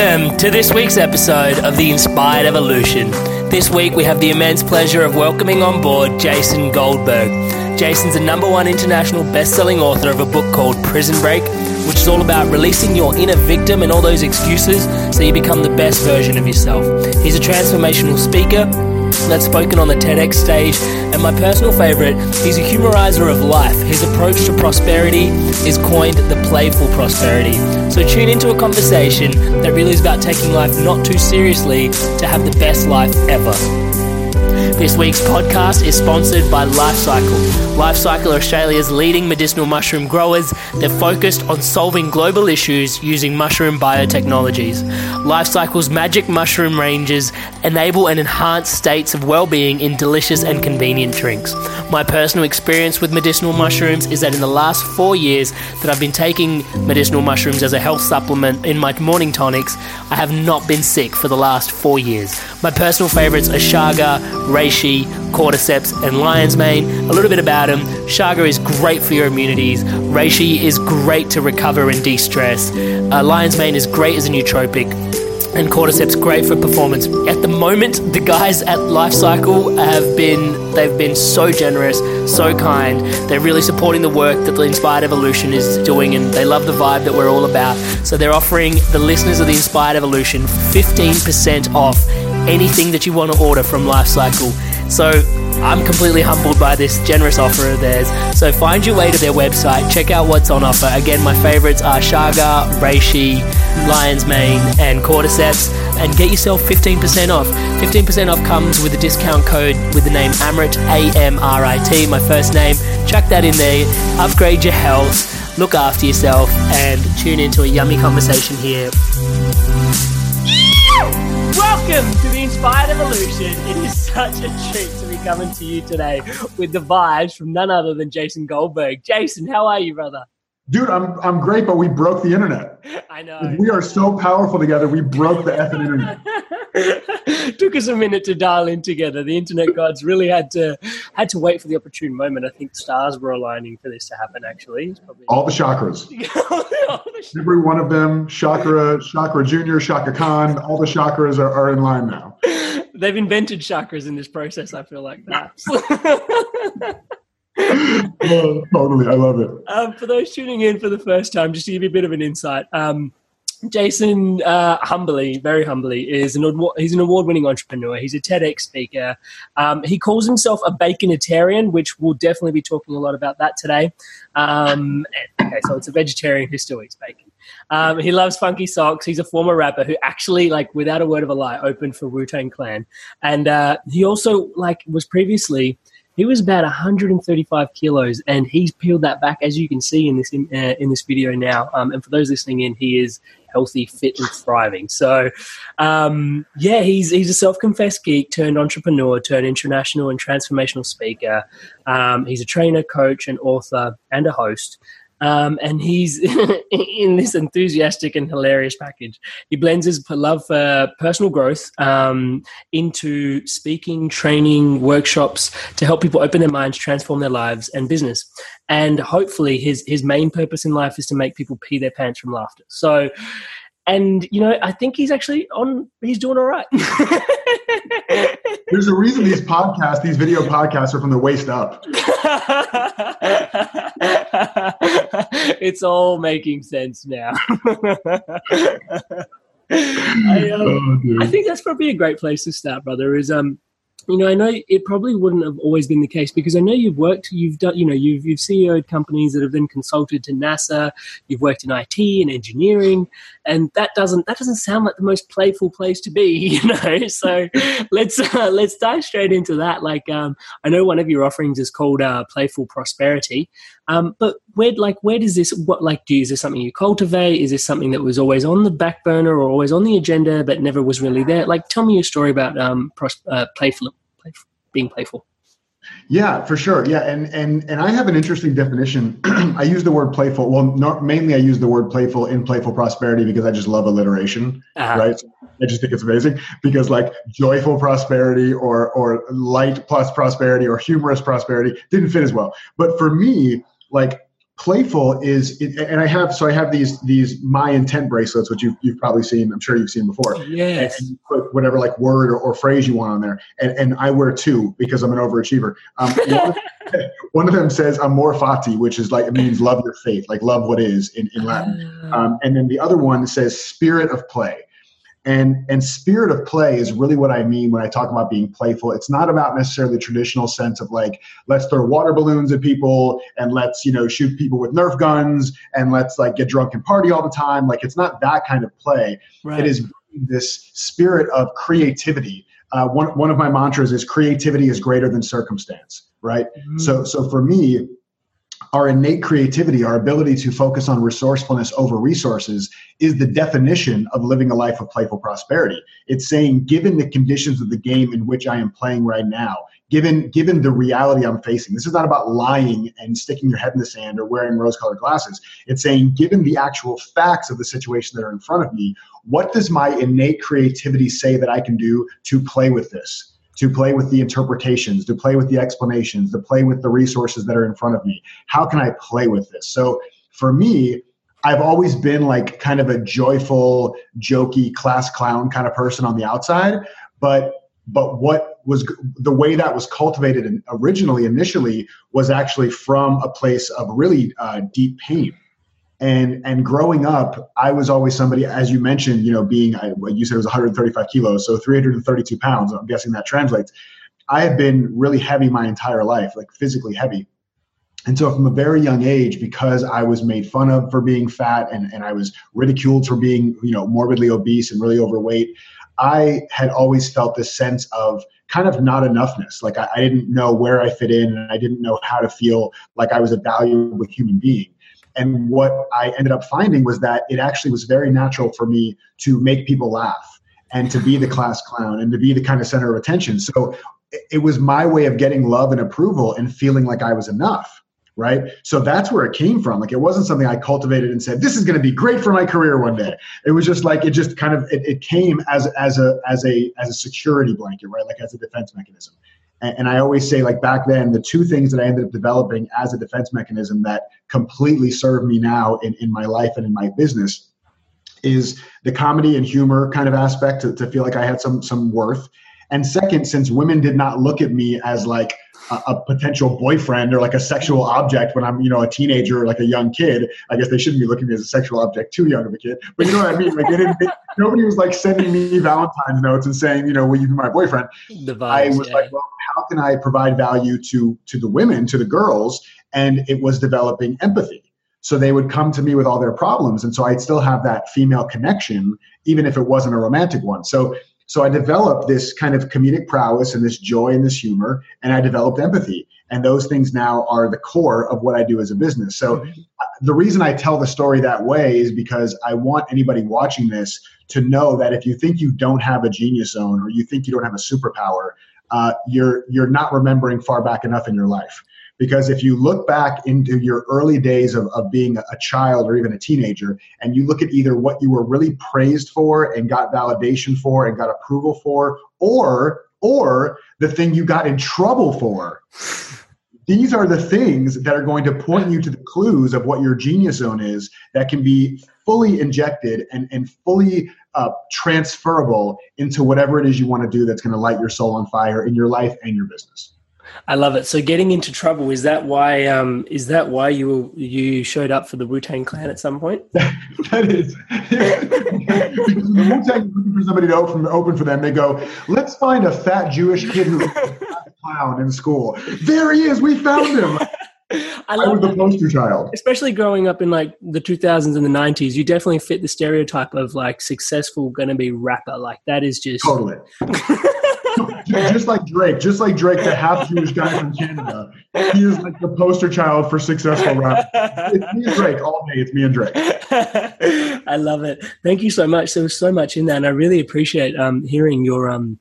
Welcome to this week's episode of The Inspired Evolution. This week we have the immense pleasure of welcoming on board Jason Goldberg. Jason's a number one international best selling author of a book called Prison Break, which is all about releasing your inner victim and all those excuses so you become the best version of yourself. He's a transformational speaker that's spoken on the TEDx stage, and my personal favorite, he's a humorizer of life. His approach to prosperity is coined the playful prosperity. So tune into a conversation that really is about taking life not too seriously to have the best life ever. This week's podcast is sponsored by Life Cykel. Lifecycle are Australia's leading medicinal mushroom growers. They're focused on solving global issues using mushroom biotechnologies. Life Cykel's magic mushroom ranges enable and enhance states of well-being in delicious and convenient drinks. My personal experience with medicinal mushrooms is that in the last four years that I've been taking medicinal mushrooms as a health supplement in my morning tonics, I have not been sick for the last four years. My personal favorites are Chaga, Reishi, Cordyceps, and Lion's Mane. A little bit about them. Chaga is great for your immunities. Reishi is great to recover and de-stress. Uh, Lion's Mane is great as a nootropic and cordyceps great for performance. At the moment, the guys at Life Cykel have been they've been so generous, so kind. They're really supporting the work that the Inspired Evolution is doing, and they love the vibe that we're all about. So they're offering the listeners of the Inspired Evolution 15% off anything that you want to order from Life Cykel. So I'm completely humbled by this generous offer of theirs. So find your way to their website, check out what's on offer. Again, my favorites are Chaga, Reishi, Lion's Mane, and Cordyceps, and get yourself 15% off. 15% off comes with a discount code with the name Amrit, A M R I T, my first name. Chuck that in there, upgrade your health, look after yourself, and tune into a yummy conversation here. Welcome to the Inspired Evolution. It is such a treat to be coming to you today with the vibes from none other than Jason Goldberg. Jason, how are you, brother? Dude, I'm I'm great, but we broke the internet. I know. We are so powerful together. We broke the effing internet. Took us a minute to dial in together. The internet gods really had to had to wait for the opportune moment. I think stars were aligning for this to happen. Actually, All the chakras, every one of them, chakra, chakra junior, chakra khan, all the chakras are, are in line now. They've invented chakras in this process. I feel like that. Oh, totally, I love it. um, for those tuning in for the first time, just to give you a bit of an insight, um, Jason, uh, humbly, very humbly, is an he's an award-winning entrepreneur. He's a TEDx speaker. Um, he calls himself a baconitarian, which we'll definitely be talking a lot about that today. Um, okay, so it's a vegetarian who still eats bacon. Um, he loves funky socks. He's a former rapper who actually, like, without a word of a lie, opened for Wu Tang Clan, and uh, he also, like, was previously he was about 135 kilos, and he's peeled that back, as you can see in this in, uh, in this video now. Um, and for those listening in, he is healthy, fit, and thriving. So, um, yeah, he's he's a self-confessed geek turned entrepreneur, turned international and transformational speaker. Um, he's a trainer, coach, and author, and a host. Um, and he's in this enthusiastic and hilarious package. He blends his love for personal growth um, into speaking, training, workshops to help people open their minds, transform their lives and business. And hopefully, his his main purpose in life is to make people pee their pants from laughter. So. And you know, I think he's actually on. He's doing all right. There's a reason these podcasts, these video podcasts, are from the waist up. it's all making sense now. I, um, oh, I think that's probably a great place to start, brother. Is um, you know, I know it probably wouldn't have always been the case because I know you've worked, you've done, you know, you've you've CEOed companies that have then consulted to NASA. You've worked in IT and engineering, and that doesn't that doesn't sound like the most playful place to be, you know. So let's uh, let's dive straight into that. Like, um, I know one of your offerings is called uh, Playful Prosperity, um, but where like where does this what like do is this something you cultivate? Is this something that was always on the back burner or always on the agenda but never was really there? Like, tell me your story about um, pros- uh, playful being playful. Yeah, for sure. Yeah, and and and I have an interesting definition. I use the word playful. Well, not, mainly I use the word playful in playful prosperity because I just love alliteration, uh-huh. right? I just think it's amazing because like joyful prosperity or or light plus prosperity or humorous prosperity didn't fit as well. But for me, like playful is and i have so i have these these my intent bracelets which you've, you've probably seen i'm sure you've seen before. Yes. And put whatever like word or, or, phrase you want on there. And, and i wear two because i'm an overachiever. Um, one, one, of them says amor fati which is like it means love your faith like love what is in, in latin. Ah. um, and then the other one says spirit of play and and spirit of play is really what i mean when i talk about being playful. It's not about necessarily the traditional sense of like let's throw water balloons at people and let's you know shoot people with nerf guns and let's like get drunk and party all the time. Like it's not that kind of play. Right. it is this spirit of creativity. Uh, one, one of my mantras is creativity is greater than circumstance right? Mm-hmm. so so for me our innate creativity, our ability to focus on resourcefulness over resources, is the definition of living a life of playful prosperity. It's saying, given the conditions of the game in which I am playing right now, given given the reality I'm facing, this is not about lying and sticking your head in the sand or wearing rose-colored glasses. It's saying, given the actual facts of the situation that are in front of me, what does my innate creativity say that I can do to play with this? To play with the interpretations, to play with the explanations, to play with the resources that are in front of me. How can I play with this? So for me, I've always been like kind of a joyful, jokey, class clown kind of person on the outside, but but what was the way that was cultivated originally initially was actually from a place of really uh, deep pain and and growing up i was always somebody as you mentioned you know being what you said was 135 kilos so 332 pounds i'm guessing that translates. I have been really heavy my entire life like physically heavy. And so from a very young age because i was made fun of for being fat and, and i was ridiculed for being you know morbidly obese and really overweight i had always felt this sense of kind of not enoughness. Like I, I didn't know where i fit in and i didn't know how to feel like i was a valuable human being and what I ended up finding was that it actually was very natural for me to make people laugh and to be the class clown and to be the kind of center of attention. So it was my way of getting love and approval and feeling like I was enough. Right. So that's where it came from. Like it wasn't something I cultivated and said, this is going to be great for my career one day. It was just like, it just kind of, it, it came as, as a, as a, as a security blanket, right? Like as a defense mechanism. And, I always say, like back then, the two things that I ended up developing as a defense mechanism that completely serve me now in, in my life and in my business is the comedy and humor kind of aspect to, to feel like I had some some worth. And second, since women did not look at me as like a, a, potential boyfriend or like a sexual object when I'm, you know, a teenager or like a young kid. I guess they shouldn't be looking at me as a sexual object too young of a kid. But you know what I mean? Like they didn't, they, nobody was like sending me Valentine's notes and saying, you know, will you be my boyfriend? The vibes, I was yeah. like, well, how can I provide value to to the women, to the girls? And it was developing empathy. So they would come to me with all their problems. And so I'd still have that female connection, even if it wasn't a romantic one. So So I developed this kind of comedic prowess and this joy and this humor, and I developed empathy. And those things now are the core of what I do as a business. So Mm-hmm. uh, the reason I tell the story that way is because I want anybody watching this to know that if you think you don't have a genius zone or you think you don't have a superpower, uh, you're you're not remembering far back enough in your life. Because if you look back into your early days of, of being a child or even a teenager, and you look at either what you were really praised for and got validation for and got approval for, or or the thing you got in trouble for, these are the things that are going to point you to the clues of what your genius zone is that can be fully injected and, and fully uh, transferable into whatever it is you want to do that's going to light your soul on fire in your life and your business. I love it. So getting into trouble is that why? Um, is that why you you showed up for the Wu Tang Clan at some point? that is because the Wu-Tang is looking for somebody to open, open for them. They go, let's find a fat Jewish kid who's a clown in school. There he is. We found him. I I love was the poster child. especially growing up in like the 2000s and the 90s. You definitely fit the stereotype of like successful, going to be rapper. Like that is just Totally. Just like Drake, just like Drake, the half Jewish guy from Canada. He is like the poster child for successful rap. It's me and Drake all day. It's me and Drake. I love it. Thank you so much. There was so much in that, and I really appreciate um, hearing your um,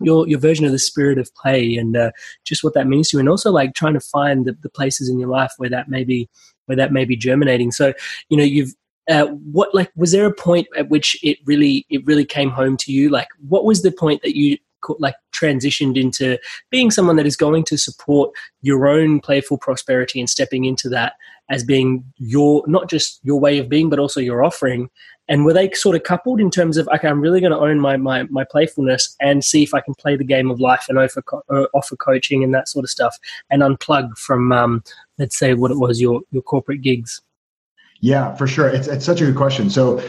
your your version of the spirit of play and uh, just what that means to you, and also like trying to find the, the places in your life where that may be where that may be germinating. So you know you've. Uh, what like was there a point at which it really it really came home to you like what was the point that you like transitioned into being someone that is going to support your own playful prosperity and stepping into that as being your not just your way of being but also your offering and were they sort of coupled in terms of okay i'm really going to own my, my my playfulness and see if i can play the game of life and offer, uh, offer coaching and that sort of stuff and unplug from um, let's say what it was your your corporate gigs Yeah, for sure. It's it's such a good question. So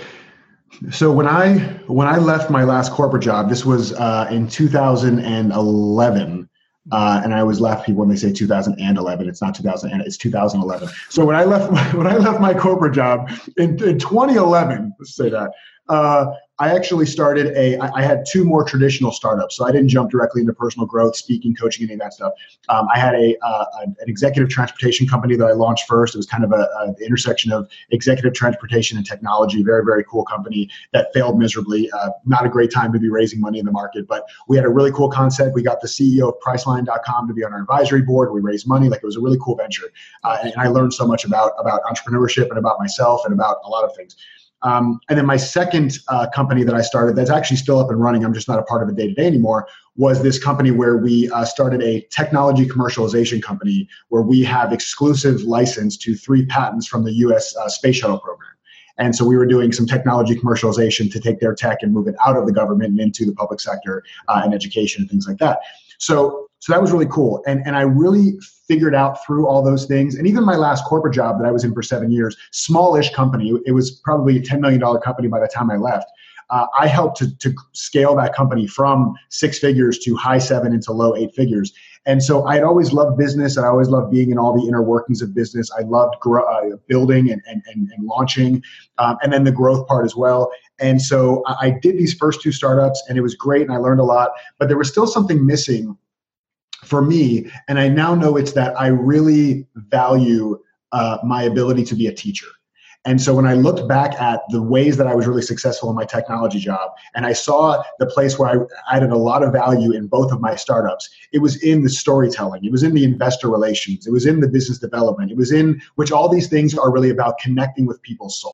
so when I when I left my last corporate job, this was uh, in 2011. Uh, and I always laugh people when they say 2011. It's not 2000. It's 2011. So when I left when I left my corporate job in, in 2011, let's say that uh, I actually started a. I had two more traditional startups. So I didn't jump directly into personal growth, speaking, coaching, any of that stuff. Um, I had a uh, an executive transportation company that I launched first. It was kind of a, intersection of executive transportation and technology. Very very cool company that failed miserably. Uh, not a great time to be raising money in the market, but we had a really cool concept. We got the CEO of Priceline.com to be on our advisory board. We raised money. Like it was a really cool venture, uh, and I learned so much about about entrepreneurship and about myself and about a lot of things. Um, and then my second uh, company that I started, that's actually still up and running. I'm just not a part of it day to day anymore. Was this company where we uh, started a technology commercialization company where we have exclusive license to three patents from the U.S. Uh, space shuttle program. And so we were doing some technology commercialization to take their tech and move it out of the government and into the public sector uh, and education and things like that. So so that was really cool. And and I really figured out through all those things. And even my last corporate job that I was in for seven years, smallish company, it was probably a $10 million company by the time I left. Uh, I helped to, to scale that company from six figures to high seven into low eight figures. And so I had always loved business. and I always loved being in all the inner workings of business. I loved grow, uh, building and, and, and, and launching, um, and then the growth part as well. And so I I did these first two startups, and it was great, and I learned a lot. But there was still something missing for me, and I now know it's that I really value uh, my ability to be a teacher. And so when I looked back at the ways that I was really successful in my technology job, and I saw the place where I added a lot of value in both of my startups, it was in the storytelling, it was in the investor relations, it was in the business development, it was in which all these things are really about connecting with people's soul.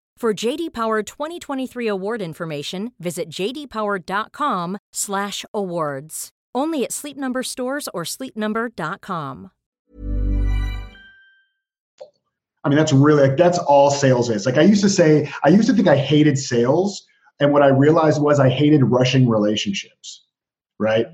For JD Power 2023 award information, visit jdpower.com/awards. Only at Sleep Number stores or sleepnumber.com. I mean, that's really like that's all sales is. Like I used to say, I used to think I hated sales, and what I realized was I hated rushing relationships, right?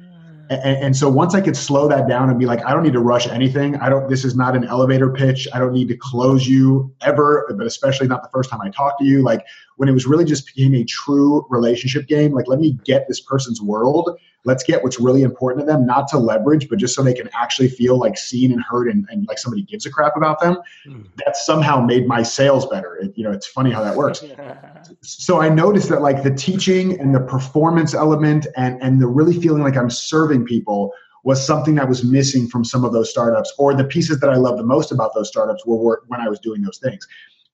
And, and, so once I could slow that down and be like, I don't need to rush anything. I don't. This is not an elevator pitch. I don't need to close you ever, but especially not the first time I talk to you. Like when it was really just became a true relationship game. Like let me get this person's world let's get what's really important to them, not to leverage, but just so they can actually feel like seen and heard and, and like somebody gives a crap about them. Mm. That somehow made my sales better. It, you know, it's funny how that works. so I noticed that like the teaching and the performance element and and the really feeling like I'm serving people was something that was missing from some of those startups or the pieces that I love the most about those startups were when I was doing those things.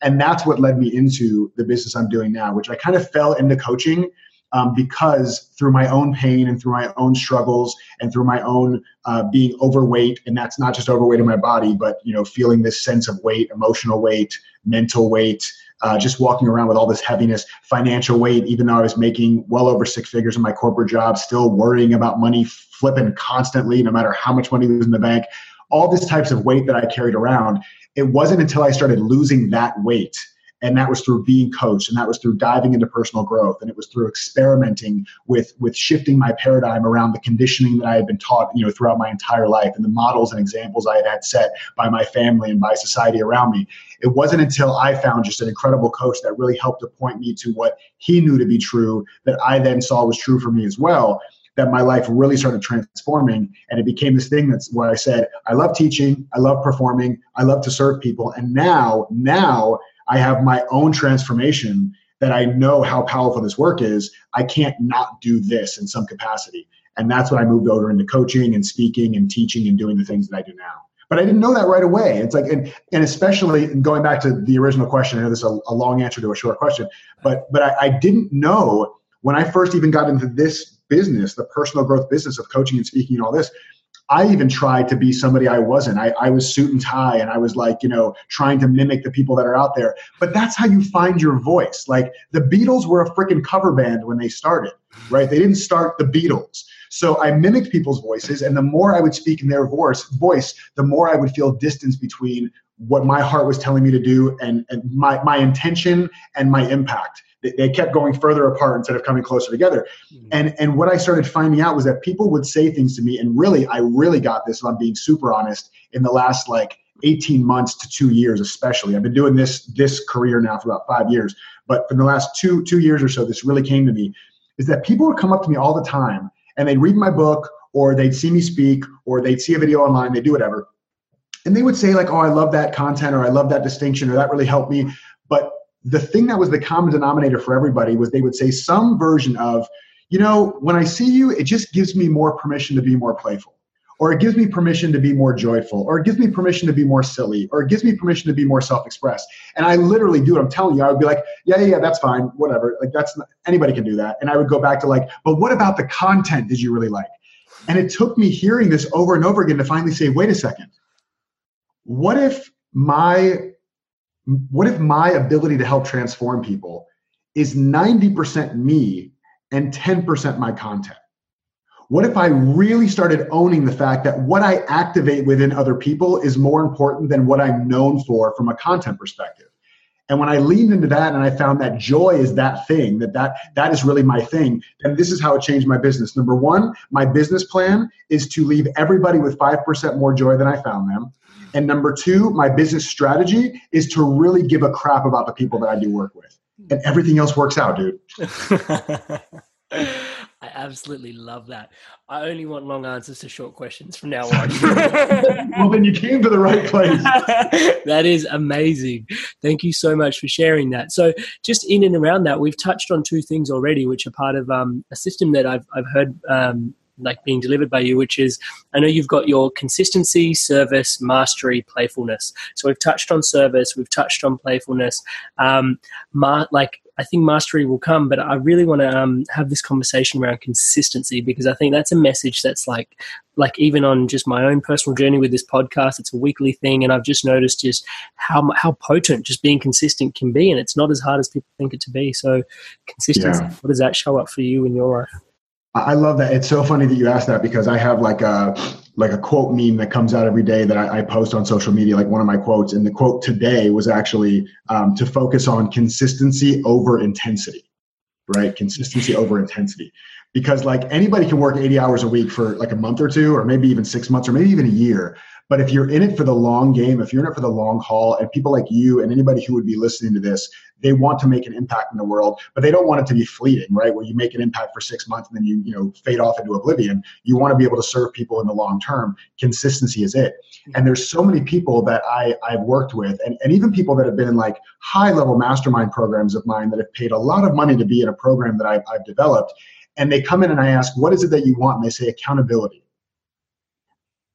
And that's what led me into the business I'm doing now, which I kind of fell into coaching um, because through my own pain and through my own struggles and through my own uh, being overweight and that's not just overweight in my body but you know feeling this sense of weight emotional weight mental weight uh, just walking around with all this heaviness financial weight even though i was making well over six figures in my corporate job still worrying about money flipping constantly no matter how much money was in the bank all these types of weight that i carried around it wasn't until i started losing that weight and that was through being coached and that was through diving into personal growth and it was through experimenting with with shifting my paradigm around the conditioning that i had been taught you know throughout my entire life and the models and examples i had had set by my family and by society around me. It wasn't until i found just an incredible coach that really helped to point me to what he knew to be true that i then saw was true for me as well that my life really started transforming and it became this thing that's where i said i love teaching i love performing i love to serve people and now now I have my own transformation that I know how powerful this work is. I can't not do this in some capacity. And that's when I moved over into coaching and speaking and teaching and doing the things that I do now. But I didn't know that right away. It's like, and, and especially going back to the original question, I know this is a, a long answer to a short question, but, but I, I didn't know when I first even got into this business, the personal growth business of coaching and speaking and all this, I even tried to be somebody I wasn't. I, I was suit and tie and I was like, you know, trying to mimic the people that are out there. But that's how you find your voice. Like the Beatles were a freaking cover band when they started, right? They didn't start the Beatles. So I mimicked people's voices, and the more I would speak in their voice, voice, the more I would feel distance between what my heart was telling me to do and, and my, my intention and my impact they kept going further apart instead of coming closer together. Mm-hmm. And and what I started finding out was that people would say things to me, and really, I really got this. If I'm being super honest, in the last like 18 months to two years, especially. I've been doing this this career now for about five years, but for the last two two years or so, this really came to me. Is that people would come up to me all the time and they'd read my book or they'd see me speak or they'd see a video online, they do whatever. And they would say, like, oh, I love that content or I love that distinction or that really helped me. But the thing that was the common denominator for everybody was they would say some version of, you know, when I see you, it just gives me more permission to be more playful, or it gives me permission to be more joyful, or it gives me permission to be more silly, or it gives me permission to be more self-expressed. And I literally do what I'm telling you, I would be like, yeah, yeah, yeah, that's fine, whatever. Like that's not, anybody can do that. And I would go back to like, but what about the content did you really like? And it took me hearing this over and over again to finally say, wait a second. What if my what if my ability to help transform people is 90% me and 10% my content? What if I really started owning the fact that what I activate within other people is more important than what I'm known for from a content perspective? And when I leaned into that and I found that joy is that thing, that that, that is really my thing, then this is how it changed my business. Number one, my business plan is to leave everybody with 5% more joy than I found them. And number two, my business strategy is to really give a crap about the people that I do work with. And everything else works out, dude. I absolutely love that. I only want long answers to short questions from now on. well, then you came to the right place. that is amazing. Thank you so much for sharing that. So, just in and around that, we've touched on two things already, which are part of um, a system that I've, I've heard um, like being delivered by you, which is I know you've got your consistency, service, mastery, playfulness. So we've touched on service, we've touched on playfulness. Um, ma- like I think mastery will come, but I really want to um, have this conversation around consistency because I think that's a message that's like, like even on just my own personal journey with this podcast, it's a weekly thing, and I've just noticed just how how potent just being consistent can be, and it's not as hard as people think it to be. So, consistency. Yeah. What does that show up for you in your life? I love that. It's so funny that you asked that because I have like a like a quote meme that comes out every day that I, I post on social media, like one of my quotes. And the quote today was actually um, to focus on consistency over intensity, right? Consistency over intensity. Because like anybody can work 80 hours a week for like a month or two, or maybe even six months, or maybe even a year. But if you're in it for the long game, if you're in it for the long haul, and people like you and anybody who would be listening to this, they want to make an impact in the world, but they don't want it to be fleeting, right? Where you make an impact for six months and then you, you know, fade off into oblivion. You want to be able to serve people in the long term. Consistency is it. And there's so many people that I, I've worked with, and, and even people that have been in like high level mastermind programs of mine that have paid a lot of money to be in a program that I've, I've developed. And they come in and I ask, what is it that you want? And they say accountability.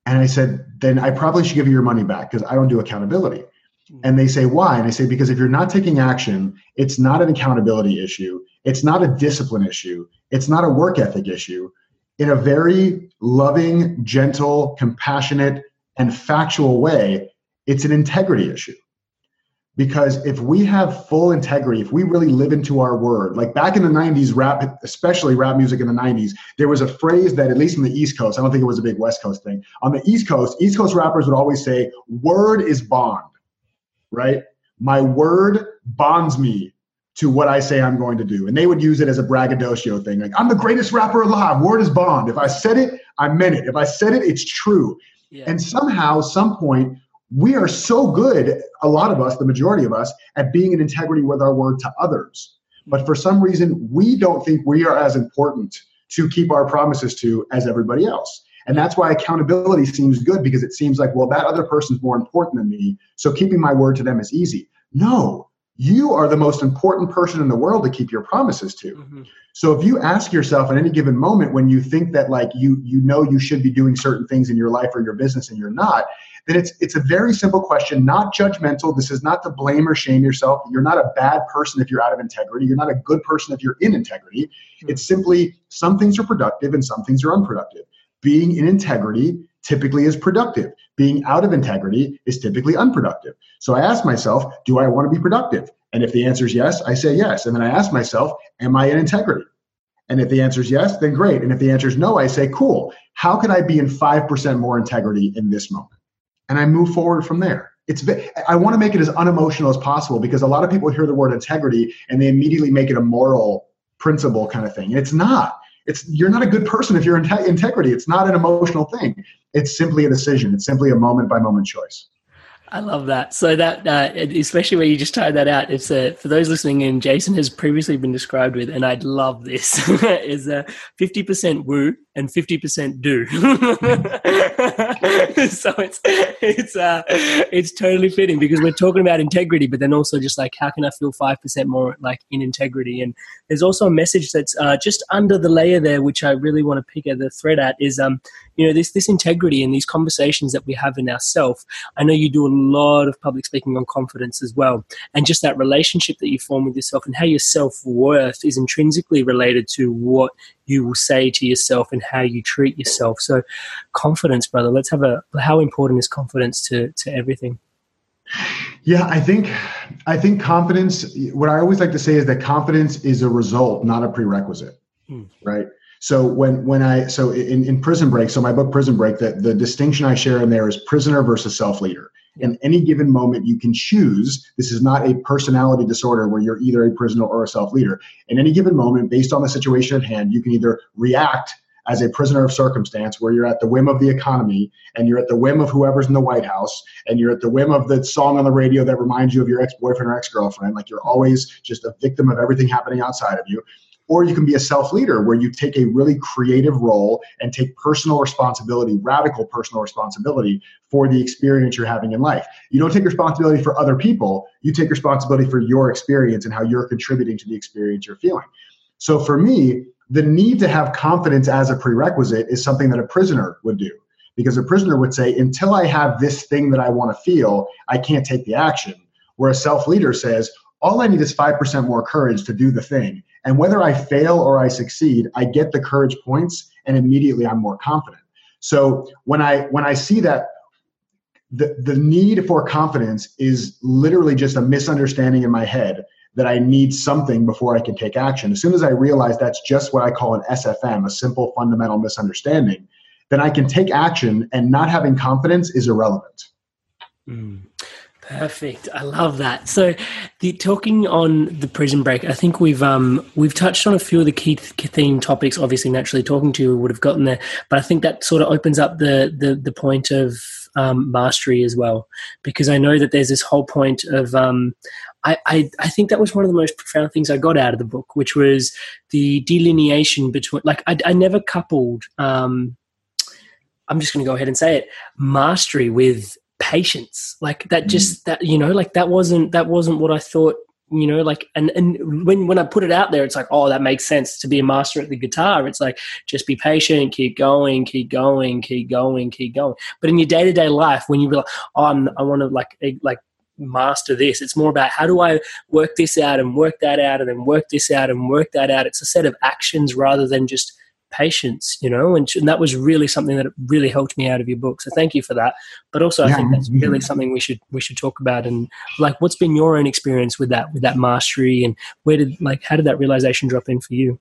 And I said, then I probably should give you your money back because I don't do accountability. Hmm. And they say, why? And I say, because if you're not taking action, it's not an accountability issue. It's not a discipline issue. It's not a work ethic issue. In a very loving, gentle, compassionate, and factual way, it's an integrity issue. Because if we have full integrity, if we really live into our word, like back in the 90s, rap, especially rap music in the 90s, there was a phrase that, at least in the East Coast, I don't think it was a big West Coast thing. On the East Coast, East Coast rappers would always say, word is bond, right? My word bonds me to what I say I'm going to do. And they would use it as a braggadocio thing. Like, I'm the greatest rapper alive. Word is bond. If I said it, I meant it. If I said it, it's true. Yeah. And somehow, some point, we are so good, a lot of us, the majority of us, at being in integrity with our word to others. But for some reason, we don't think we are as important to keep our promises to as everybody else. And that's why accountability seems good because it seems like, well, that other person's more important than me. So keeping my word to them is easy. No, you are the most important person in the world to keep your promises to. Mm-hmm. So if you ask yourself at any given moment when you think that like you you know you should be doing certain things in your life or your business and you're not, then it's it's a very simple question, not judgmental. This is not to blame or shame yourself. You're not a bad person if you're out of integrity. You're not a good person if you're in integrity. Mm-hmm. It's simply some things are productive and some things are unproductive. Being in integrity typically is productive. Being out of integrity is typically unproductive. So I ask myself, do I want to be productive? And if the answer is yes, I say yes. And then I ask myself, am I in integrity? And if the answer is yes, then great. And if the answer is no, I say, cool. How can I be in 5% more integrity in this moment? And I move forward from there. It's I want to make it as unemotional as possible because a lot of people hear the word integrity and they immediately make it a moral principle kind of thing. And it's not. It's you're not a good person if you're in integrity. It's not an emotional thing. It's simply a decision. It's simply a moment by moment choice. I love that. So that, uh, especially where you just tied that out, it's uh, for those listening in. Jason has previously been described with, and I'd love this is a uh, fifty percent woo and fifty percent do. so it's it's uh, it's totally fitting because we're talking about integrity, but then also just like how can I feel five percent more like in integrity? And there's also a message that's uh, just under the layer there, which I really want to pick at the thread at is um you know this this integrity and these conversations that we have in ourself. I know you do a lot of public speaking on confidence as well. And just that relationship that you form with yourself and how your self worth is intrinsically related to what you will say to yourself and how you treat yourself. So, confidence, brother, let's have a how important is confidence to, to everything? Yeah, I think I think confidence. What I always like to say is that confidence is a result, not a prerequisite. Hmm. Right. So when when I so in, in Prison Break, so my book Prison Break, that the distinction I share in there is prisoner versus self leader in any given moment you can choose. This is not a personality disorder where you're either a prisoner or a self-leader. In any given moment based on the situation at hand you can either react as a prisoner of circumstance where you're at the whim of the economy and you're at the whim of whoever's in the White House and you're at the whim of the song on the radio that reminds you of your ex-boyfriend or ex-girlfriend. Like you're always just a victim of everything happening outside of you or you can be a self leader where you take a really creative role and take personal responsibility, radical personal responsibility for the experience you're having in life. You don't take responsibility for other people, you take responsibility for your experience and how you're contributing to the experience you're feeling. So for me, the need to have confidence as a prerequisite is something that a prisoner would do. Because a prisoner would say, until I have this thing that I want to feel, I can't take the action. Where a self leader says, all I need is 5% more courage to do the thing. And whether I fail or I succeed, I get the courage points and immediately I'm more confident. So when I when I see that the, the need for confidence is literally just a misunderstanding in my head that I need something before I can take action. As soon as I realize that's just what I call an SFM, a simple fundamental misunderstanding, then I can take action and not having confidence is irrelevant. Mm. Perfect. I love that. So, the talking on the prison break, I think we've um we've touched on a few of the key theme topics. Obviously, naturally talking to you would have gotten there, but I think that sort of opens up the the the point of um, mastery as well, because I know that there's this whole point of um, I, I, I think that was one of the most profound things I got out of the book, which was the delineation between like I, I never coupled. Um, I'm just going to go ahead and say it mastery with patience like that mm. just that you know like that wasn't that wasn't what i thought you know like and and when when i put it out there it's like oh that makes sense to be a master at the guitar. It's like just be patient keep going keep going keep going keep going. But in your day-to-day life when you be like oh I'm, i want to like like master this it's more about how do i work this out and work that out and then work this out and work that out. It's a set of actions rather than just patience, you know, and, and, that was really something that really helped me out of your book. So thank you for that. But also, I think that's really something we should we should talk about. And like, what's been your own experience with that with that mastery, and where did like how did that realization drop in for you?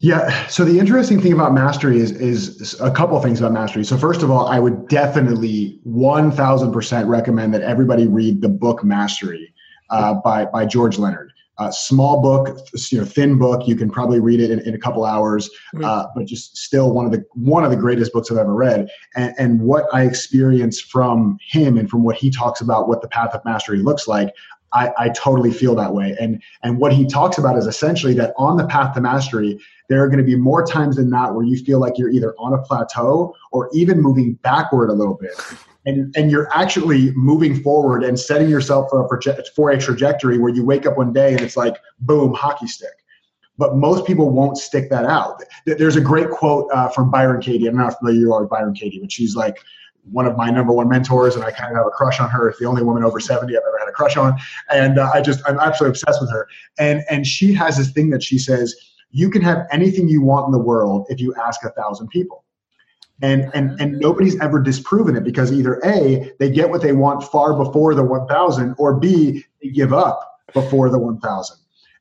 Yeah. So the interesting thing about mastery is is a couple of things about mastery. So first of all, I would definitely one thousand percent recommend that everybody read the book Mastery uh, by by George Leonard. Uh, small book, you know, thin book. You can probably read it in, in a couple hours, uh, but just still one of the one of the greatest books I've ever read. And, and what I experience from him and from what he talks about, what the path of mastery looks like, I, I totally feel that way. And and what he talks about is essentially that on the path to mastery, there are going to be more times than not where you feel like you're either on a plateau or even moving backward a little bit and and you're actually moving forward and setting yourself for a project for a trajectory where you wake up one day and it's like boom hockey stick. But most people won't stick that out. There's a great quote uh, from byron katie. I'm not familiar you are with byron katie but she's like one of my number one mentors and i kind of have a crush on her. It's the only woman over 70 i've ever had a crush on. And uh, i just i'm absolutely obsessed with her. And and she has this thing that she says you can have anything you want in the world if you ask a thousand people and and uh-huh. and nobody's ever disproven it because either a they get what they want far before the 1000 or b they give up before the 1000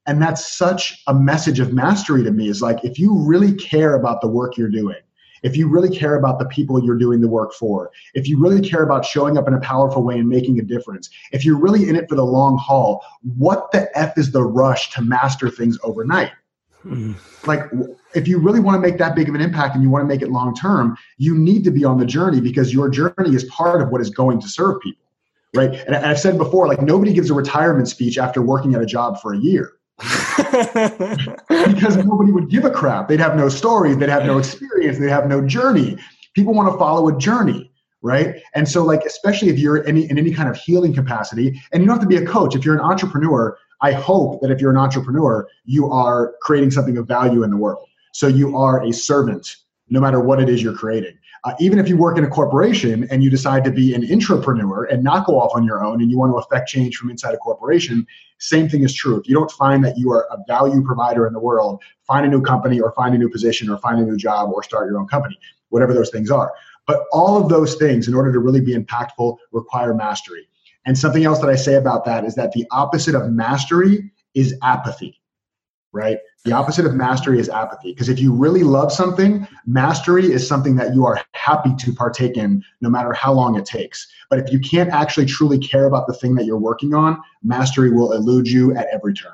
and that's such a message of mastery to me is like if you really care about the work you're doing if you really care about the people you're doing the work for, if you really care about showing up in a powerful way and making a difference, if you're really in it for the long haul, what the F is the rush to master things overnight? Like, if you really want to make that big of an impact and you want to make it long term, you need to be on the journey because your journey is part of what is going to serve people, right? And I've said before, like, nobody gives a retirement speech after working at a job for a year. because nobody would give a crap. They'd have no stories, they'd have no experience, they'd have no journey. People want to follow a journey, right? And so, like, especially if you're any, in any kind of healing capacity, and you don't have to be a coach. If you're an entrepreneur, I hope that if you're an entrepreneur, you are creating something of value in the world. So you are a servant, no matter what it is you're creating. Uh, even if you work in a corporation and you decide to be an intrapreneur and not go off on your own and you want to affect change from inside a corporation, same thing is true. If you don't find that you are a value provider in the world, find a new company or find a new position or find a new job or start your own company, whatever those things are. But all of those things, in order to really be impactful, require mastery. And something else that I say about that is that the opposite of mastery is apathy, right? The opposite of mastery is apathy. Because if you really love something, mastery is something that you are happy to partake in no matter how long it takes. But if you can't actually truly care about the thing that you're working on, mastery will elude you at every turn.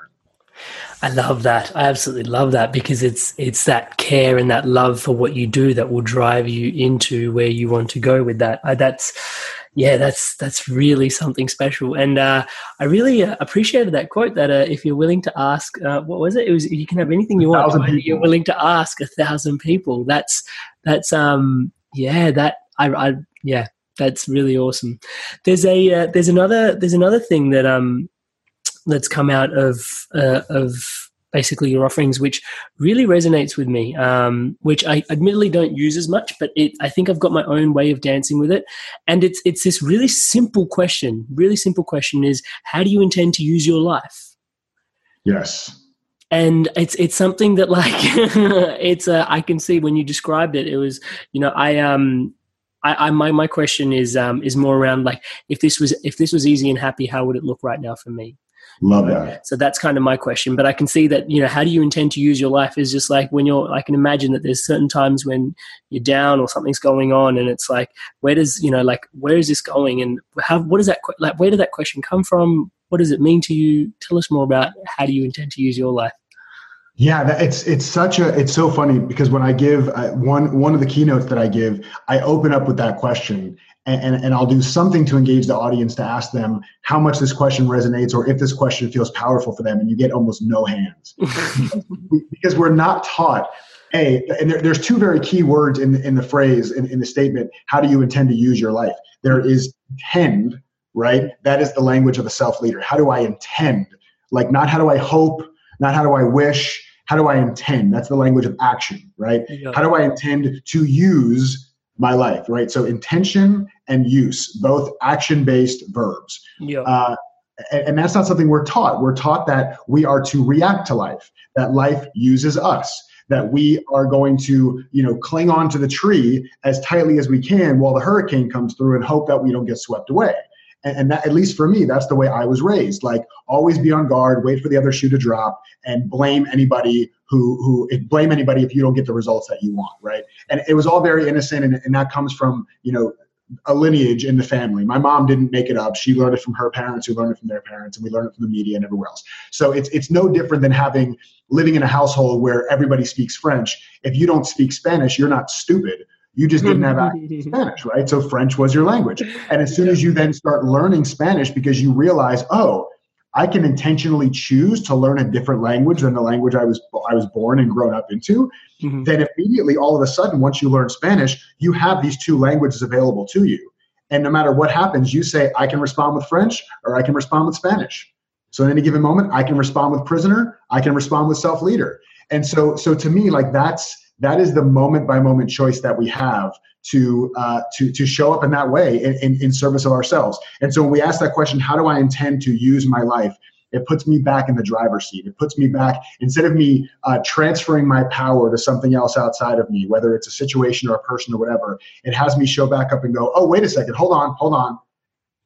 I love that. I absolutely love that because it's it's that care and that love for what you do that will drive you into where you want to go with that. I, that's yeah, that's that's really something special, and uh, I really uh, appreciated that quote. That uh, if you're willing to ask, uh, what was it? It was you can have anything you want. You're willing to ask a thousand people. That's that's um yeah that I, I yeah that's really awesome. There's a uh, there's another there's another thing that um that's come out of uh, of basically your offerings, which really resonates with me. Um, which I admittedly don't use as much, but it, I think I've got my own way of dancing with it. And it's it's this really simple question. Really simple question is how do you intend to use your life? Yes. And it's it's something that like it's uh, I can see when you described it. It was you know I um I, I, my my question is um, is more around like if this was if this was easy and happy, how would it look right now for me? Love that. So that's kind of my question. But I can see that, you know, how do you intend to use your life is just like when you're, I can imagine that there's certain times when you're down or something's going on and it's like, where does, you know, like, where is this going? And how, what is that, like, where did that question come from? What does it mean to you? Tell us more about how do you intend to use your life? Yeah, it's it's such a it's so funny because when I give uh, one one of the keynotes that I give, I open up with that question, and, and, I'll do something to engage the audience to ask them how much this question resonates or if this question feels powerful for them, and you get almost no hands because we're not taught. A, and there, there's two very key words in, in the phrase in, in the statement. How do you intend to use your life? There is intend, right? That is the language of a self leader. How do I intend? Like not how do I hope, not how do I wish, how do I intend? That's the language of action, right? Yeah. How do I intend to use my life, right? So intention and use, both action-based verbs. Yeah. Uh, and, and that's not something we're taught. We're taught that we are to react to life, that life uses us, that we are going to, you know, cling on to the tree as tightly as we can while the hurricane comes through and hope that we don't get swept away and, and that, at least for me, that's the way I was raised. Like always be on guard, wait for the other shoe to drop, and blame anybody who who blame anybody if you don't get the results that you want, right? And it was all very innocent, and, and that comes from you know a lineage in the family. My mom didn't make it up. She learned it from her parents, who learned it from their parents, and we learned it from the media and everywhere else. So it's it's no different than having living in a household where everybody speaks French. If you don't speak Spanish, you're not stupid. You just didn't have access to Spanish, right? So French was your language. And as soon as you then start learning Spanish because you realize, oh, I can intentionally choose to learn a different language than the language I was I was born and grown up into, mm-hmm. then immediately all of a sudden once you learn Spanish, you have these two languages available to you. And no matter what happens, you say I can respond with French or I can respond with Spanish. So in any given moment, I can respond with prisoner, I can respond with self leader. And so so to me like that's that is the moment by moment choice that we have to uh, to to show up in that way in, in, in service of ourselves. And so when we ask that question, how do I intend to use my life? It puts me back in the driver's seat. It puts me back instead of me uh, transferring my power to something else outside of me, whether it's a situation or a person or whatever. It has me show back up and go, oh wait a second, hold on, hold on.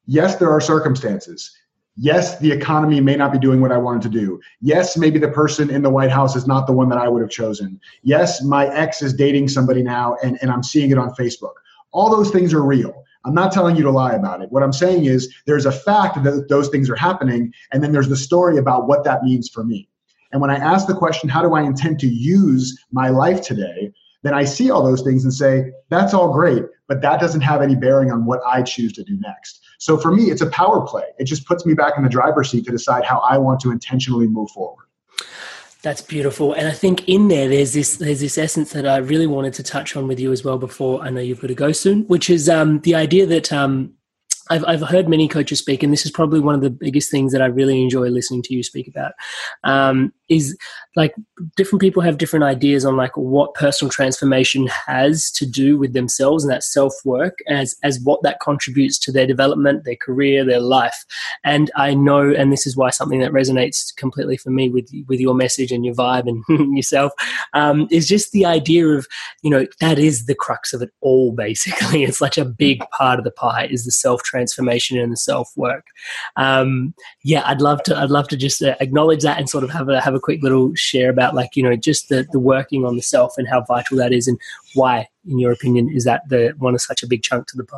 Yes, there are circumstances. Yes, the economy may not be doing what I wanted to do. Yes, maybe the person in the White House is not the one that I would have chosen. Yes, my ex is dating somebody now and, and I'm seeing it on Facebook. All those things are real. I'm not telling you to lie about it. What I'm saying is there's a fact that those things are happening, and then there's the story about what that means for me. And when I ask the question, how do I intend to use my life today? Then I see all those things and say, that's all great, but that doesn't have any bearing on what I choose to do next. So for me, it's a power play. It just puts me back in the driver's seat to decide how I want to intentionally move forward. That's beautiful, and I think in there there's this there's this essence that I really wanted to touch on with you as well. Before I know you've got to go soon, which is um, the idea that um, I've, I've heard many coaches speak, and this is probably one of the biggest things that I really enjoy listening to you speak about. Um, is like different people have different ideas on like what personal transformation has to do with themselves and that self work as as what that contributes to their development, their career, their life. And I know, and this is why something that resonates completely for me with with your message and your vibe and yourself um, is just the idea of you know that is the crux of it all. Basically, it's such a big part of the pie is the self transformation and the self work. Um, yeah, I'd love to. I'd love to just uh, acknowledge that and sort of have a have a quick little share about like you know just the the working on the self and how vital that is and why in your opinion is that the one of such a big chunk to the pie?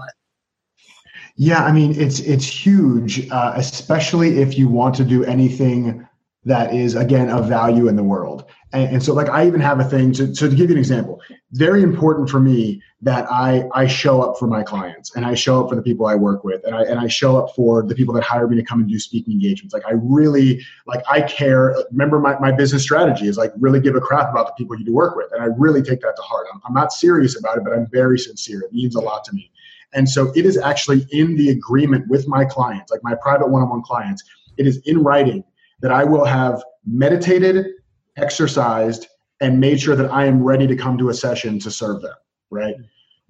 Yeah i mean it's it's huge uh, especially if you want to do anything that is again of value in the world and, and so like i even have a thing to, so to give you an example very important for me that I I show up for my clients and I show up for the people I work with and I and I show up for the people that hire me to come and do speaking engagements. Like I really like I care. Remember my, my business strategy is like really give a crap about the people you do work with. And I really take that to heart. I'm, I'm not serious about it, but I'm very sincere. It means a lot to me. And so it is actually in the agreement with my clients, like my private one-on-one clients, it is in writing that I will have meditated exercised, and made sure that I am ready to come to a session to serve them, right?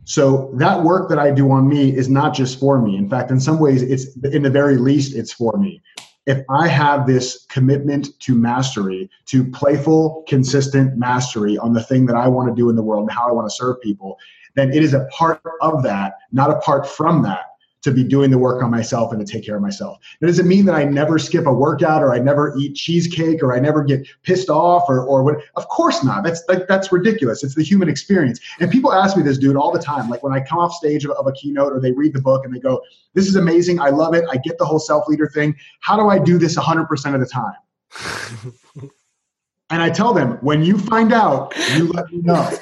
So that work that I do on me is not just for me. In fact, in some ways, it's in the very least, it's for me. If I have this commitment to mastery, to playful, consistent mastery on the thing that I want to do in the world and how I want to serve people, then it is a part of that, not apart from that to be doing the work on myself and to take care of myself. That doesn't mean that I never skip a workout or I never eat cheesecake or I never get pissed off or, or what. Of course not. That's like, that's ridiculous. It's the human experience. And people ask me this, dude, all the time. Like when I come off stage of, of a keynote or they read the book and they go, this is amazing. I love it. I get the whole self leader thing. How do I do this 100% of the time? And I tell them, when you find out, you let me know.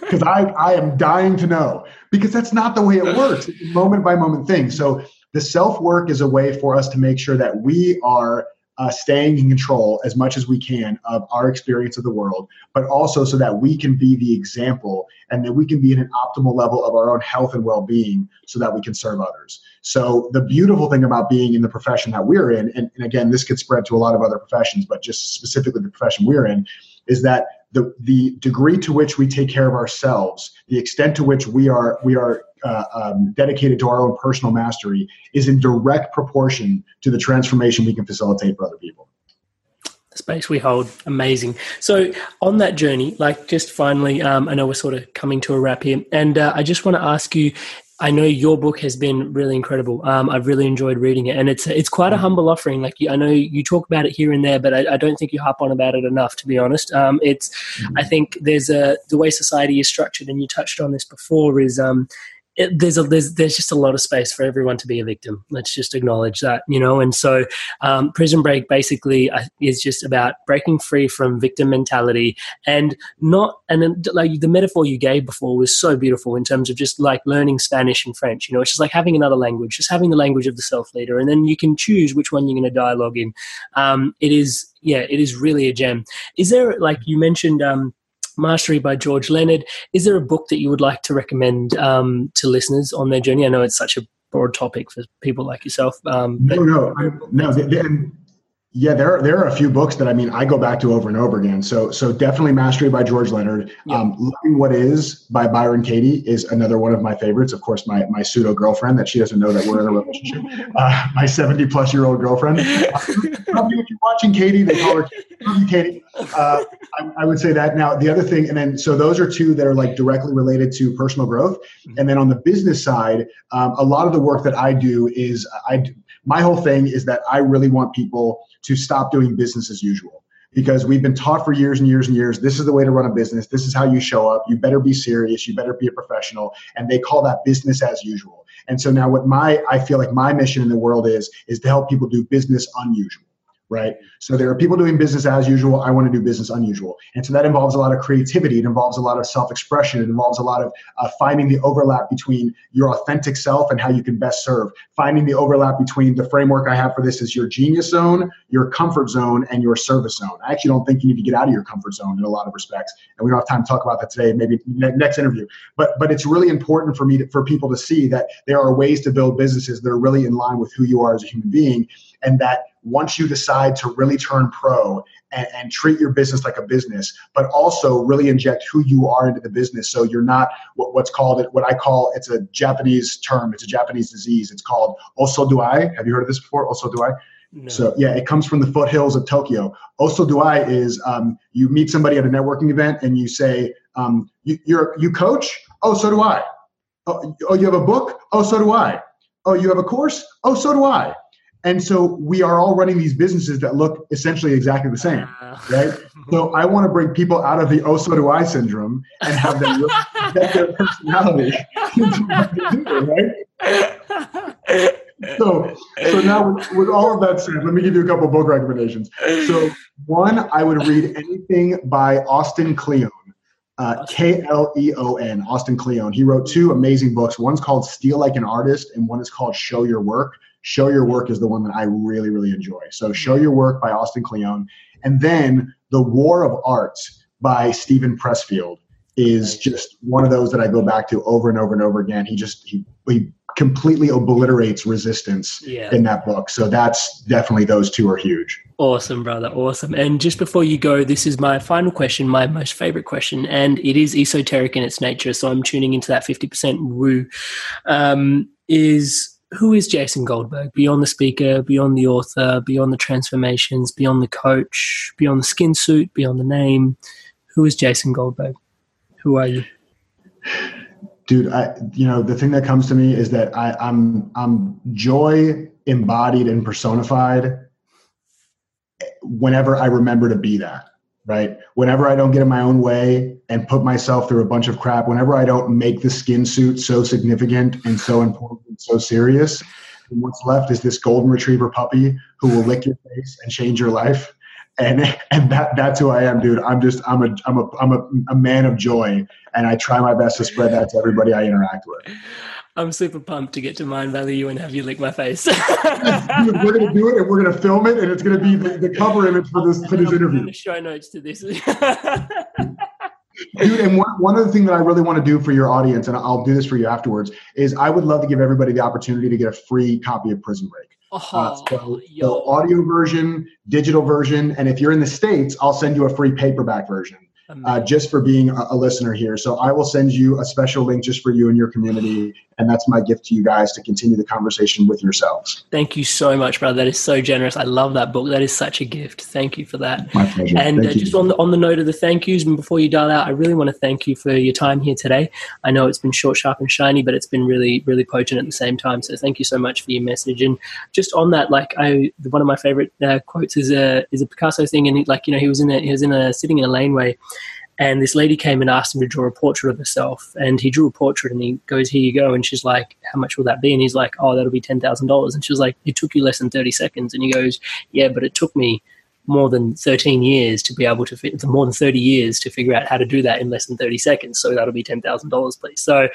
Because I, I am dying to know. Because that's not the way it works. It's a moment by moment thing. So the self work is a way for us to make sure that we are uh, staying in control as much as we can of our experience of the world, but also so that we can be the example and that we can be in an optimal level of our own health and well being so that we can serve others. So, the beautiful thing about being in the profession that we're in, and, and again, this could spread to a lot of other professions, but just specifically the profession we're in, is that the, the degree to which we take care of ourselves, the extent to which we are we are uh, um, dedicated to our own personal mastery is in direct proportion to the transformation we can facilitate for other people the space we hold amazing so on that journey like just finally um, i know we're sort of coming to a wrap here and uh, i just want to ask you I know your book has been really incredible. Um, I've really enjoyed reading it, and it's it's quite a humble offering. Like I know you talk about it here and there, but I, I don't think you harp on about it enough. To be honest, um, it's I think there's a the way society is structured, and you touched on this before. Is um, it, there's a there's there's just a lot of space for everyone to be a victim. Let's just acknowledge that, you know. And so, um, Prison Break basically uh, is just about breaking free from victim mentality and not and like the metaphor you gave before was so beautiful in terms of just like learning Spanish and French. You know, it's just like having another language, just having the language of the self leader, and then you can choose which one you're going to dialogue in. Um, it is yeah, it is really a gem. Is there like you mentioned? Um, Mastery by George Leonard. Is there a book that you would like to recommend um, to listeners on their journey? I know it's such a broad topic for people like yourself. Um, no, no, I, no. Yeah, there are, there are a few books that I mean I go back to over and over again. So so definitely Mastery by George Leonard. Yeah. Um, Loving What Is by Byron Katie is another one of my favorites. Of course, my my pseudo girlfriend that she doesn't know that we're in a relationship. Uh, my seventy plus year old girlfriend. Uh, probably if you're watching Katie, they call her Katie. Uh, I, I, would say that. Now the other thing, and then so those are two that are like directly related to personal growth. Mm-hmm. And then on the business side, um, a lot of the work that I do is I my whole thing is that I really want people to stop doing business as usual. Because we've been taught for years and years and years this is the way to run a business. This is how you show up. You better be serious. You better be a professional. And they call that business as usual. And so now what my i feel like my mission in the world is is to help people do business unusual right? So there are people doing business as usual. I want to do business unusual. And so that involves a lot of creativity. It involves a lot of self expression. It involves a lot of uh, finding the overlap between your authentic self and how you can best serve. Finding the overlap between the framework I have for this is your genius zone, your comfort zone, and your service zone. I actually don't think you need to get out of your comfort zone in a lot of respects. And we don't have time to talk about that today, maybe next interview. But, but it's really important for me to, for people to see that there are ways to build businesses that are really in line with who you are as a human being and that once you decide to really turn pro and, and, treat your business like a business, but also really inject who you are into the business. So you're not what, what's called it, what I call it's a Japanese term, it's a Japanese disease. It's called also do I. Have you heard of this before? Osoduai? No. So yeah, it comes from the foothills of Tokyo. Also do I is um, you meet somebody at a networking event and you say, um, you, you're you coach? Oh, so do I. Oh, oh, you have a book? Oh, so do I. Oh, you have a course? Oh, so do I. And so we are all running these businesses that look essentially exactly the same, uh. right? So I want to bring people out of the oh so do I syndrome and have them get their personality right? So, so now with, with, all of that said, let me give you a couple book recommendations. So one, I would read anything by Austin Kleon. Uh, K L E O N, Austin Kleon. He wrote two amazing books. One's called Steal Like an Artist, and one is called Show Your Work. Show Your Work is the one that I really, really enjoy. So Show Your Work by Austin Kleon. And then The War of Arts by Steven Pressfield is just one of those that I go back to over and over and over again. He just he, he completely obliterates resistance Yeah. in that book. So that's definitely those two are huge. Awesome, brother. Awesome. And just before you go, this is my final question, my most favorite question, and it is esoteric in its nature. So I'm tuning into that 50% woo. Um, is who is Jason Goldberg beyond the speaker, beyond the author, beyond the transformations, beyond the coach, beyond the skin suit, beyond the name? Who is Jason Goldberg? Who are you? dude i you know the thing that comes to me is that I, i'm i'm joy embodied and personified whenever i remember to be that right whenever i don't get in my own way and put myself through a bunch of crap whenever i don't make the skin suit so significant and so important and so serious and what's left is this golden retriever puppy who will lick your face and change your life and and that that's who I am, dude. I'm just I'm a I'm a I'm a, a man of joy, and I try my best to spread that to everybody I interact with. I'm super pumped to get to mind value you and have you lick my face. We're gonna do it, and we're gonna film it, and it's gonna be the, the cover image for this for this interview. Show notes to this. Dude, and one, one other thing that I really want to do for your audience, and I'll do this for you afterwards, is I would love to give everybody the opportunity to get a free copy of Prison Break. Uh, oh, so, so audio version, digital version, and if you're in the states, I'll send you a free paperback version uh, just for being a, a listener here. So I will send you a special link just for you and your community, and that's my gift to you guys to continue the conversation with yourselves. Thank you so much, brother. That is so generous. I love that book. That is such a gift. Thank you for that. My pleasure. And uh, just on the on the note of the thank yous, and before you dial out, I really want to thank you for your time here today. I know it's been short, sharp, and shiny, but it's been really, really potent at the same time. So thank you so much for your message. And just on that, like I, one of my favorite uh, quotes is a is a Picasso thing, and he, like you know he was in a he was in a sitting in a laneway. And this lady came and asked him to draw a portrait of herself. And he drew a portrait and he goes, Here you go. And she's like, How much will that be? And he's like, Oh, that'll be $10,000. And she was like, It took you less than 30 seconds. And he goes, Yeah, but it took me more than 13 years to be able to fit more than 30 years to figure out how to do that in less than 30 seconds so that'll be $10,000 please so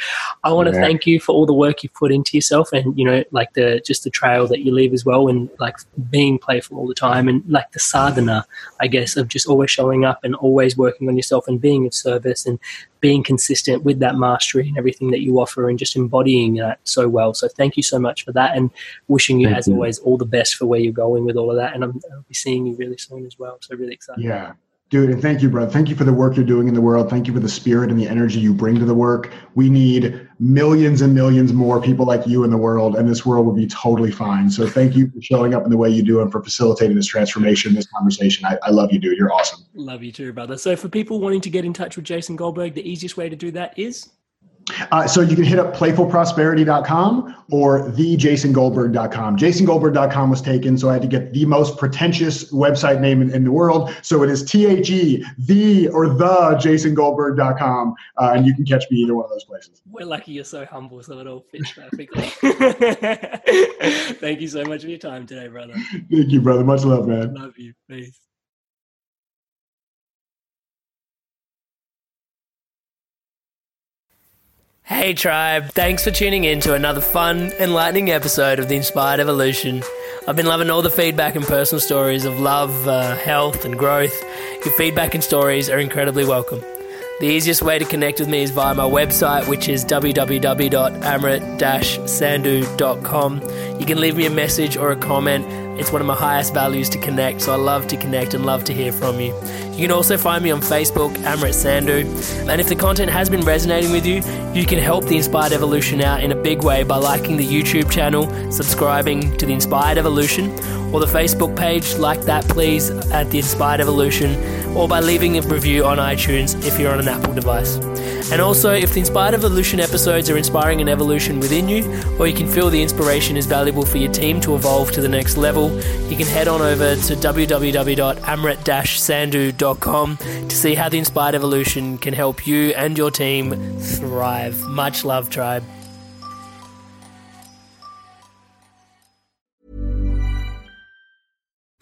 i want to Yeah. thank you for all the work you've put into yourself and you know like the just the trail that you leave as well and like being playful all the time and like the sadhana i guess of just always showing up and always working on yourself and being of service and being consistent with that mastery and everything that you offer and just embodying that so well so thank you so much for that and wishing you Thank as you. always all the best for where you're going with all of that and I'm, i'll be seeing you really soon as well so really excited Yeah. Dude, and thank you, brother. Thank you for the work you're doing in the world. Thank you for the spirit and the energy you bring to the work. We need millions and millions more people like you in the world, and this world will be totally fine. So thank you for showing up in the way you do and for facilitating this transformation, this conversation. I, I love you, dude. You're awesome. Love you too, brother. So, for people wanting to get in touch with Jason Goldberg, the easiest way to do that is Uh, so you can hit up playfulprosperity.com or thejasongoldberg.com. JasonGoldberg.com was taken, so I had to get the most pretentious website name in, in the world. So it is T H E, the or the JasonGoldberg.com. Uh, and you can catch me either one of those places. we're lucky you're so humble, so it all fits perfectly. Thank you so much for your time today, brother. Thank you, brother. Much love, man. Love you. Peace. Hey, tribe. Thanks for tuning in to another fun, enlightening episode of The Inspired Evolution. I've been loving all the feedback and personal stories of love, uh, health, and growth. Your feedback and stories are incredibly welcome. The easiest way to connect with me is via my website, which is www.amrit-sandhu.com. You can leave me a message or a comment. It's one of my highest values to connect, so I love to connect and love to hear from you. You can also find me on Facebook, Amrit Sandhu. And if the content has been resonating with you, you can help the Inspired Evolution out in a big way by liking the YouTube channel, subscribing to the Inspired Evolution, or the Facebook page, like that please, at the Inspired Evolution, or by leaving a review on iTunes if you're on an Apple device. And also, if the Inspired Evolution episodes are inspiring an evolution within you, or you can feel the inspiration is valuable for your team to evolve to the next level, you can head on over to www.amrit-sandhu.com to see how the Inspired Evolution can help you and your team thrive. Much love, tribe.